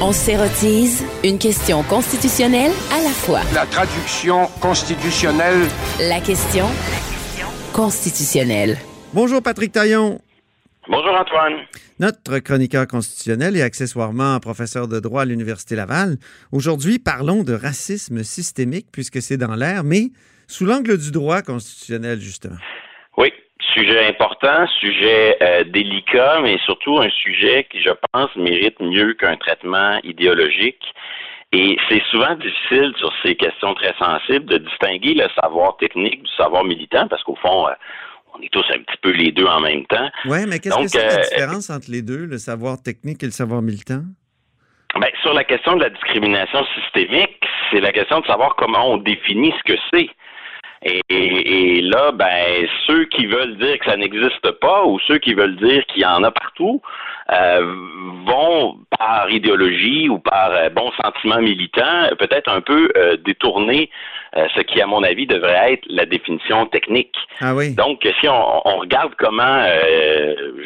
On s'érotise une question constitutionnelle à la fois. La traduction constitutionnelle. La question constitutionnelle. Bonjour Patrick Taillon. Bonjour Antoine. Notre chroniqueur constitutionnel et accessoirement professeur de droit à l'Université Laval. Aujourd'hui, parlons de racisme systémique puisque c'est dans l'air, mais sous l'angle du droit constitutionnel, justement. Sujet important, sujet euh, délicat, mais surtout un sujet qui, je pense, mérite mieux qu'un traitement idéologique. Et c'est souvent difficile sur ces questions très sensibles de distinguer le savoir technique du savoir militant, parce qu'au fond, euh, on est tous un petit peu les deux en même temps. Oui, mais qu'est-ce que c'est la euh, différence entre les deux, le savoir technique et le savoir militant? Ben, sur la question de la discrimination systémique, c'est la question de savoir comment on définit ce que c'est. Et, là, ben, ceux qui veulent dire que ça n'existe pas ou ceux qui veulent dire qu'il y en a partout euh, vont par idéologie ou par euh, bon sentiment militant peut-être un peu euh, détourner ce qui, à mon avis, devrait être la définition technique. Ah oui. Donc, si on, on regarde comment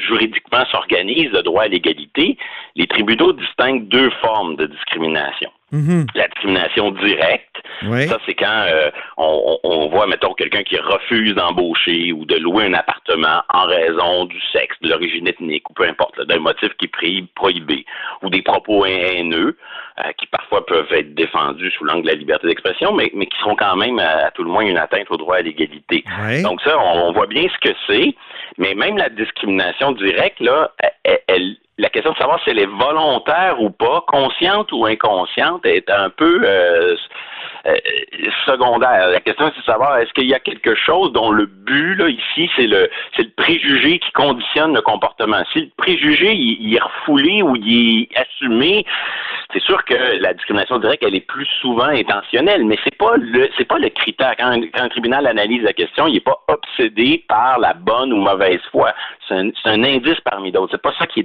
juridiquement s'organise le droit à l'égalité, les tribunaux distinguent deux formes de discrimination. Mhm. La discrimination directe, Oui. ça c'est quand euh, on, on voit, mettons, quelqu'un qui refuse d'embaucher ou de louer un appartement en raison du sexe, de l'origine ethnique ou peu importe, là, d'un motif qui est prohibé, ou des propos haineux euh, qui parfois peuvent être défendus sous l'angle de la liberté d'expression, mais, mais qui seront quand même à, à tout le moins une atteinte au droit à l'égalité. Oui. Donc ça, on, on voit bien ce que c'est, mais même la discrimination directe, là, elle- elle- la question de savoir si elle est volontaire ou pas, consciente ou inconsciente, est un peu euh, euh, secondaire. La question c'est de savoir est-ce qu'il y a quelque chose dont le but là ici c'est le c'est le préjugé qui conditionne le comportement? Si le préjugé il, est refoulé ou il est assumé, c'est sûr que la discrimination directe elle est plus souvent intentionnelle, mais c'est pas le pas le critère. Quand un, tribunal analyse la question, il est pas obsédé par la bonne ou mauvaise foi. C'est un, un indice parmi d'autres. C'est pas ça qui est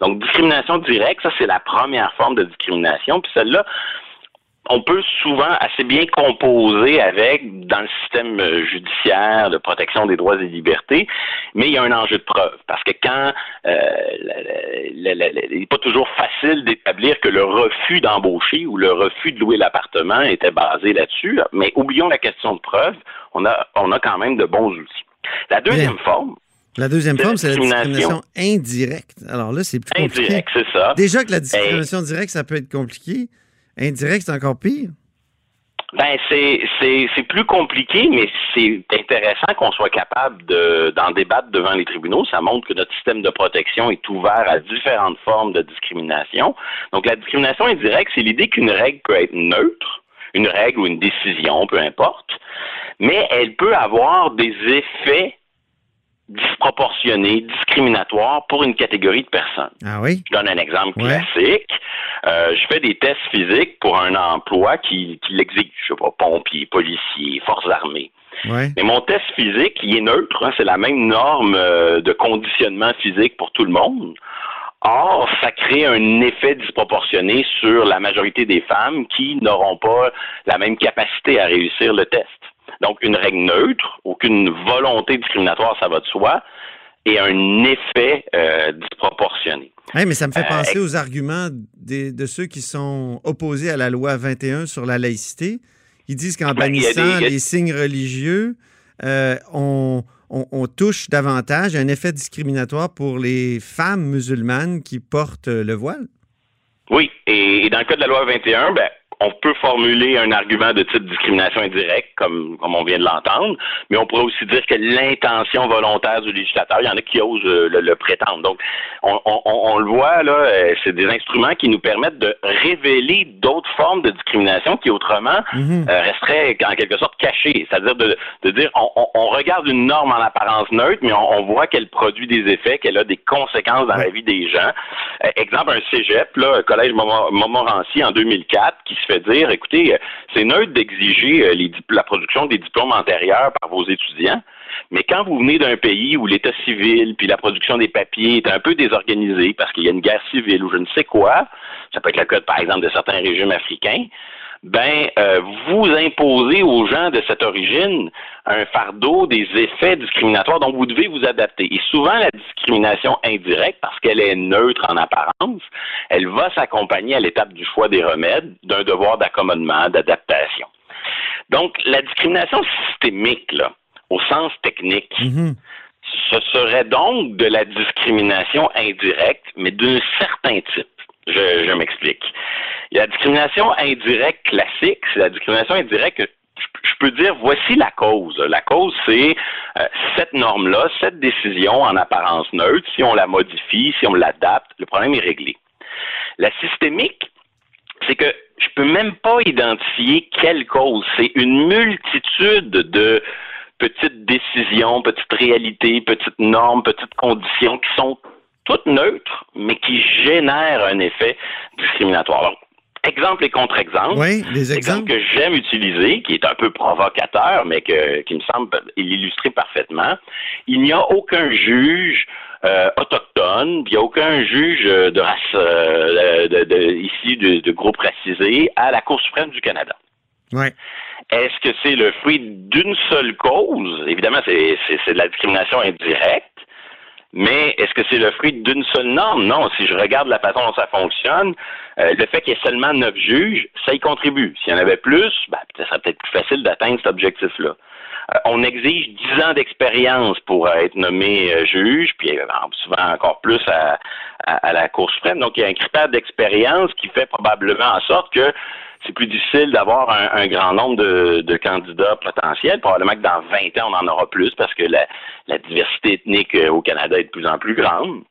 Donc discrimination directe, ça c'est la première forme de discrimination. Puis celle-là, on peut souvent assez bien composer avec dans le système euh, judiciaire de protection des droits et libertés, mais il y a un enjeu de preuve parce que quand euh, la- la- la- la- il n'est pas toujours facile d'établir que le refus d'embaucher ou le refus de louer l'appartement était basé là-dessus, mais oublions la question de preuve, on a on a quand même de bons outils. La deuxième forme, La deuxième de forme, c'est la discrimination. indirecte. Alors là, c'est plus compliqué. indirecte, c'est ça. Déjà que la discrimination directe, ça peut être compliqué. Indirect, c'est encore pire. Ben c'est c'est c'est plus compliqué, mais c'est intéressant qu'on soit capable de d'en débattre devant les tribunaux. Ça montre que notre système de protection est ouvert à différentes formes de discrimination. Donc la discrimination indirecte, c'est l'idée qu'une règle peut être neutre, une règle ou une décision, peu importe, mais elle peut avoir des effets disproportionnés, discriminatoires pour une catégorie de personnes. Ah oui? Je donne un exemple Ouais. classique. Euh, je fais des tests physiques pour un emploi qui, qui l'exige, je sais pas, pompier, policier, forces armées. Ouais. Mais mon test physique, il est neutre, hein, c'est la même norme euh, de conditionnement physique pour tout le monde. Or, ça crée un effet disproportionné sur la majorité des femmes qui n'auront pas la même capacité à réussir le test. Donc, une règle neutre, aucune volonté discriminatoire, ça va de soi, et un effet euh, disproportionné. Hey, mais ça me fait Euh, penser aux arguments des- de ceux qui sont opposés à la loi 21 sur la laïcité. Ils disent qu'en Ben, des- bannissant les signes religieux, euh, on, on- on touche davantage un effet discriminatoire pour les femmes musulmanes qui portent le voile. Oui, et, et dans le cas de la loi 21, ben, on peut formuler un argument de type discrimination indirecte, comme, comme on vient de l'entendre, mais on pourrait aussi dire que l'intention volontaire du législateur, il y en a qui osent le, le prétendre. Donc, on, on- on le voit, là, euh, c'est des instruments qui nous permettent de révéler d'autres formes de discrimination qui autrement euh, resteraient en quelque sorte cachées. C'est-à-dire de, de dire on, regarde une norme en apparence neutre, mais on, voit qu'elle produit des effets, qu'elle a des conséquences dans la vie des gens. Euh, exemple, un cégep, là, collège Montmo- Montmorency en 2004, qui fait dire, écoutez, euh, c'est neutre d'exiger euh, la production des diplômes antérieurs par vos étudiants, mais quand vous venez d'un pays où l'état civil puis la production des papiers est un peu désorganisée parce qu'il y a une guerre civile ou je ne sais quoi, ça peut être le cas, par exemple, de certains régimes africains, ben euh, vous imposez aux gens de cette origine un fardeau des effets discriminatoires dont vous devez vous adapter. Et souvent, la discrimination indirecte, parce qu'elle est neutre en apparence, elle va s'accompagner à l'étape du choix des remèdes d'un devoir d'accommodement, d'adaptation. Donc, la discrimination systémique, là, au sens technique, Mhm. ce serait donc de la discrimination indirecte, mais d'un certain type. Je, je m'explique. La discrimination indirecte classique, c'est la discrimination indirecte que je, je peux dire voici la cause. La cause, c'est euh, cette norme-là, cette décision en apparence neutre. Si on la modifie, si on l'adapte, le problème est réglé. La systémique, c'est que je peux même pas identifier quelle cause. C'est une multitude de petites décisions, petites réalités, petites normes, petites conditions qui sont toutes neutres, mais qui génèrent un effet discriminatoire. Alors, exemple et contre-exemple. Oui, des exemples. que j'aime utiliser, qui est un peu provocateur, mais que, qui me semble l'illustrer parfaitement, il n'y a aucun juge euh, autochtone, puis il n'y a aucun juge de race euh, de, de- ici de, de groupe racisé à la Cour suprême du Canada. Oui. Est-ce que c'est le fruit d'une seule cause? Évidemment, c'est de la discrimination indirecte. Mais est-ce que c'est le fruit d'une seule norme? Non. Si je regarde la façon dont ça fonctionne, euh, le fait qu'il y ait seulement neuf juges, ça y contribue. S'il y en avait plus, ben, ça serait peut-être plus facile d'atteindre cet objectif-là. Euh, on exige dix ans d'expérience pour euh, être nommé euh, juge, puis euh, souvent encore plus à, à- à la Cour suprême. Donc, il y a un critère d'expérience qui fait probablement en sorte que c'est plus difficile d'avoir un, un grand nombre de, de candidats potentiels. Probablement que dans 20 ans, on en aura plus parce que la, la diversité ethnique euh, au Canada est de plus en plus grande.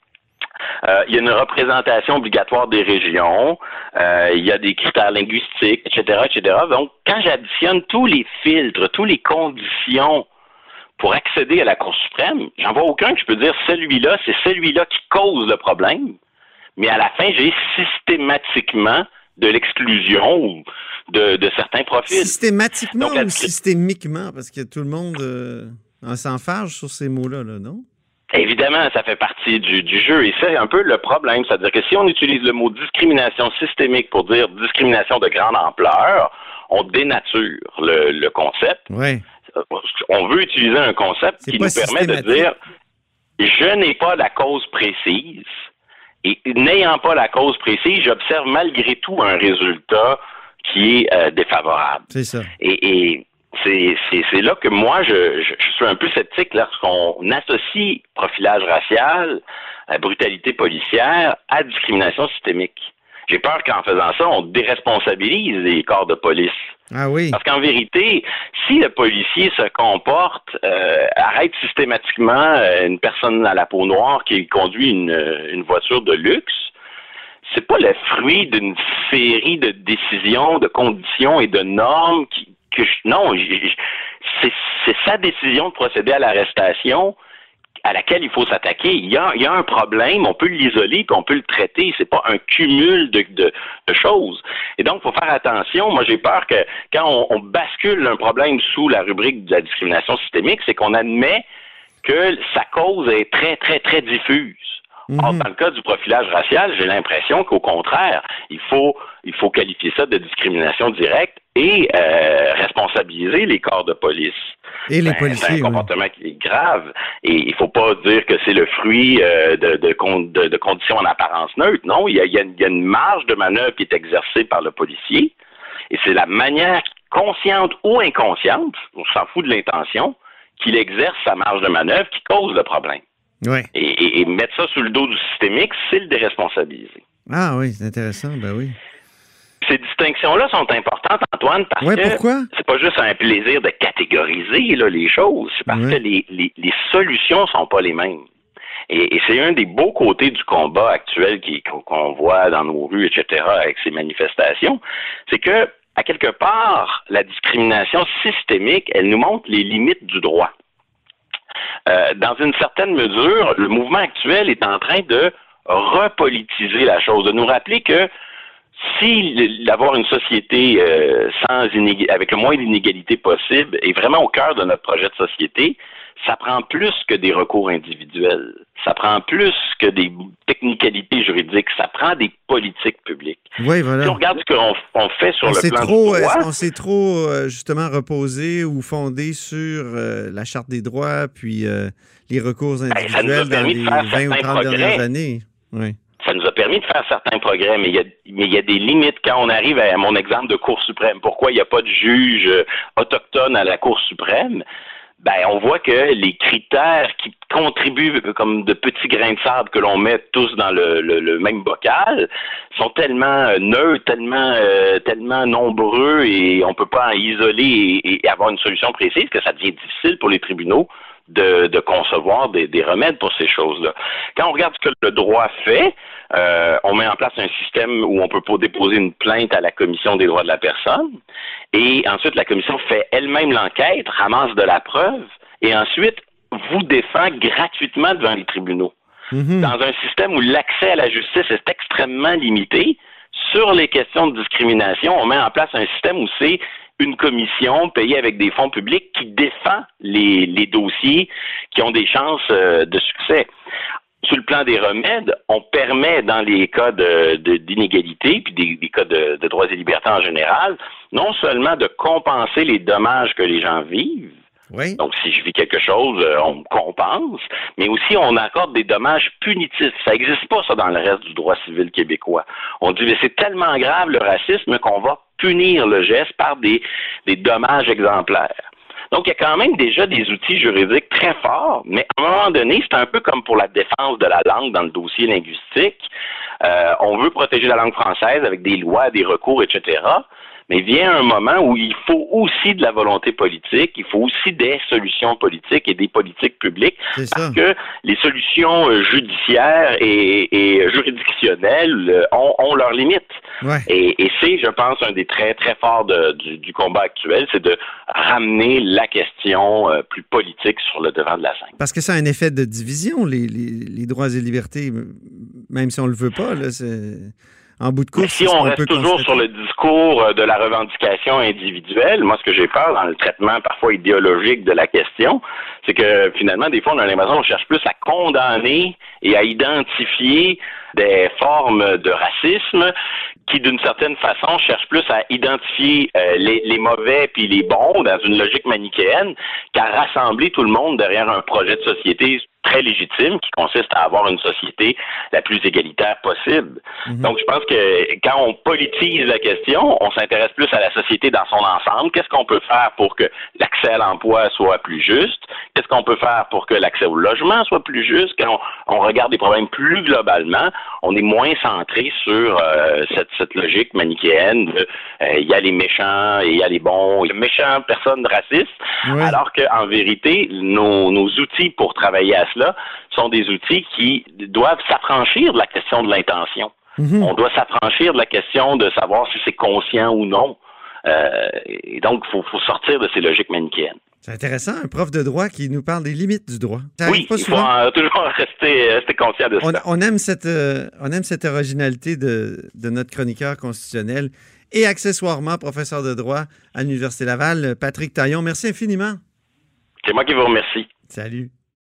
Euh, il y a une représentation obligatoire des régions, euh, il y a des critères linguistiques, etc., etc. Donc, quand j'additionne tous les filtres, toutes les conditions pour accéder à la Cour suprême, j'en vois aucun que je peux dire celui-là, c'est celui-là qui cause le problème. Mais à la fin, j'ai systématiquement de l'exclusion de, de certains profils. Systématiquement Donc, ou systémiquement? Parce que tout le monde euh, en s'enfarge sur ces mots-là, là, non? Évidemment, ça fait partie du, du jeu et c'est un peu le problème. C'est-à-dire que si on utilise le mot discrimination systémique pour dire discrimination de grande ampleur, on dénature le, le concept. Oui. On veut utiliser un concept qui nous permet de dire je n'ai pas la cause précise et n'ayant pas la cause précise, j'observe malgré tout un résultat qui est euh, défavorable. C'est ça. Et, et c'est, là que moi, je, je, je suis un peu sceptique lorsqu'on associe profilage racial, euh, brutalité policière à discrimination systémique. J'ai peur qu'en faisant ça, on déresponsabilise les corps de police. Ah oui. Parce qu'en vérité, si le policier se comporte, euh, arrête systématiquement euh, une personne à la peau noire qui conduit une, euh, une voiture de luxe, c'est pas le fruit d'une série de décisions, de conditions et de normes qui, que je, non, c'est sa décision de procéder à l'arrestation à laquelle il faut s'attaquer. Il y a, un problème, on peut l'isoler, puis on peut le traiter. C'est pas un cumul de, choses. Et donc, il faut faire attention. Moi, j'ai peur que quand on bascule un problème sous la rubrique de la discrimination systémique, c'est qu'on admet que sa cause est très, très, très diffuse. Or, Mhm. dans le cas du profilage racial, j'ai l'impression qu'au contraire, il faut, il faut qualifier ça de discrimination directe et euh, responsabiliser les corps de police. Et les Ben, policiers, C'est un oui. comportement qui est grave. Et il faut pas dire que c'est le fruit euh, de, de, con- de- de conditions en apparence neutre. Non, il y, a, y a une marge de manœuvre qui est exercée par le policier. Et c'est la manière consciente ou inconsciente, on s'en fout de l'intention, qu'il exerce sa marge de manœuvre qui cause le problème. Oui. Et, et- et mettre ça sous le dos du systémique, c'est le déresponsabiliser. Ah oui, c'est intéressant. Ben oui. Ces distinctions-là sont importantes, Antoine, parce Ouais, que c'est pas juste un plaisir de catégoriser là, les choses, c'est parce Ouais. que les, les, les solutions sont pas les mêmes. Et, et c'est un des beaux côtés du combat actuel qu'on voit dans nos rues, etc., avec ces manifestations, c'est que, à quelque part, la discrimination systémique, elle nous montre les limites du droit. Euh, dans une certaine mesure, le mouvement actuel est en train de repolitiser la chose, de nous rappeler que si d'avoir une société euh, sans avec le moins d'inégalités possible est vraiment au cœur de notre projet de société, ça prend plus que des recours individuels. Ça prend plus que des technicalités juridiques. Ça prend des politiques publiques. Oui, voilà. Si on regarde ce qu'on fait sur le plan trop, du droit... On s'est trop, euh, justement, reposé ou fondé sur euh, la Charte des droits, puis les recours ben, individuels dans les 20 ou 30 dernières années. Oui ça nous a permis de faire certains progrès, mais il y a, des limites quand on arrive à mon exemple de Cour suprême. Pourquoi il n'y a pas de juge euh, autochtone à la Cour suprême? Ben, on voit que les critères qui contribuent comme de petits grains de sable que l'on met tous dans le, même bocal sont tellement euh, neutres, tellement euh, tellement nombreux et on peut pas en isoler et, avoir une solution précise que ça devient difficile pour les tribunaux de, concevoir des, remèdes pour ces choses-là. Quand on regarde ce que le droit fait, euh, on met en place un système où on peut déposer une plainte à la Commission des droits de la personne, et ensuite la Commission fait elle-même l'enquête, ramasse de la preuve, et ensuite vous défend gratuitement devant les tribunaux. Mm-hmm. Dans un système où l'accès à la justice est extrêmement limité, sur les questions de discrimination, on met en place un système où c'est une commission payée avec des fonds publics qui défend les, dossiers qui ont des chances euh, de succès. Sur le plan des remèdes, on permet dans les cas d'inégalité, puis des, cas de, de droits et libertés en général, non seulement de compenser les dommages que les gens vivent, donc, si je vis quelque chose, euh, on compense, mais aussi on accorde des dommages punitifs. Ça n'existe pas, ça, dans le reste du droit civil québécois. On dit, mais c'est tellement grave le racisme qu'on va punir le geste par des, des dommages exemplaires. Donc, il y a quand même déjà des outils juridiques très forts, mais à un moment donné, c'est un peu comme pour la défense de la langue dans le dossier linguistique. Euh, on veut protéger la langue française avec des lois, des recours, etc. Mais vient un moment où il faut aussi de la volonté politique, il faut aussi des solutions politiques et des politiques publiques, parce que les solutions euh, judiciaires et, juridictionnelles euh, ont, leurs limites. Et, c'est, je pense, un des traits très forts du, combat actuel, c'est de ramener la question euh, plus politique sur le devant de la scène. Parce que ça a un effet de division, les, les droits et libertés, même si on le veut pas. Là, c'est en bout de course. Si on, reste toujours sur le discours euh, de la revendication individuelle, moi, ce que j'ai peur dans le traitement parfois idéologique de la question, c'est que finalement, des fois, on a l'impression qu'on cherche plus à condamner et à identifier des formes de racisme qui, d'une certaine façon, cherchent plus à identifier euh, les, les, mauvais puis les bons dans une logique manichéenne qu'à rassembler tout le monde derrière un projet de société très légitime qui consiste à avoir une société la plus égalitaire possible. Mhm. Donc, je pense que quand on politise la question, on s'intéresse plus à la société dans son ensemble. Qu'est-ce qu'on peut faire pour que l'accès à l'emploi soit plus juste? Qu'est-ce qu'on peut faire pour que l'accès au logement soit plus juste? Quand on, regarde des problèmes plus globalement, on est moins centré sur euh, cette, cette, logique manichéenne de euh, il y a les méchants et il y a les bons, il y a méchants personnes racistes, alors qu'en vérité, nos, nos outils pour travailler à sont des outils qui doivent s'affranchir de la question de l'intention. Mhm. On doit s'affranchir de la question de savoir si c'est conscient ou non. Euh, et donc, il faut, sortir de ces logiques manichéennes. C'est intéressant, un prof de droit qui nous parle des limites du droit. oui, il faut toujours rester, conscient de ça. On aime cette, euh, on aime cette originalité de, de, notre chroniqueur constitutionnel et accessoirement professeur de droit à l'Université Laval, Patrick Taillon. Merci infiniment. C'est moi qui vous remercie. Salut.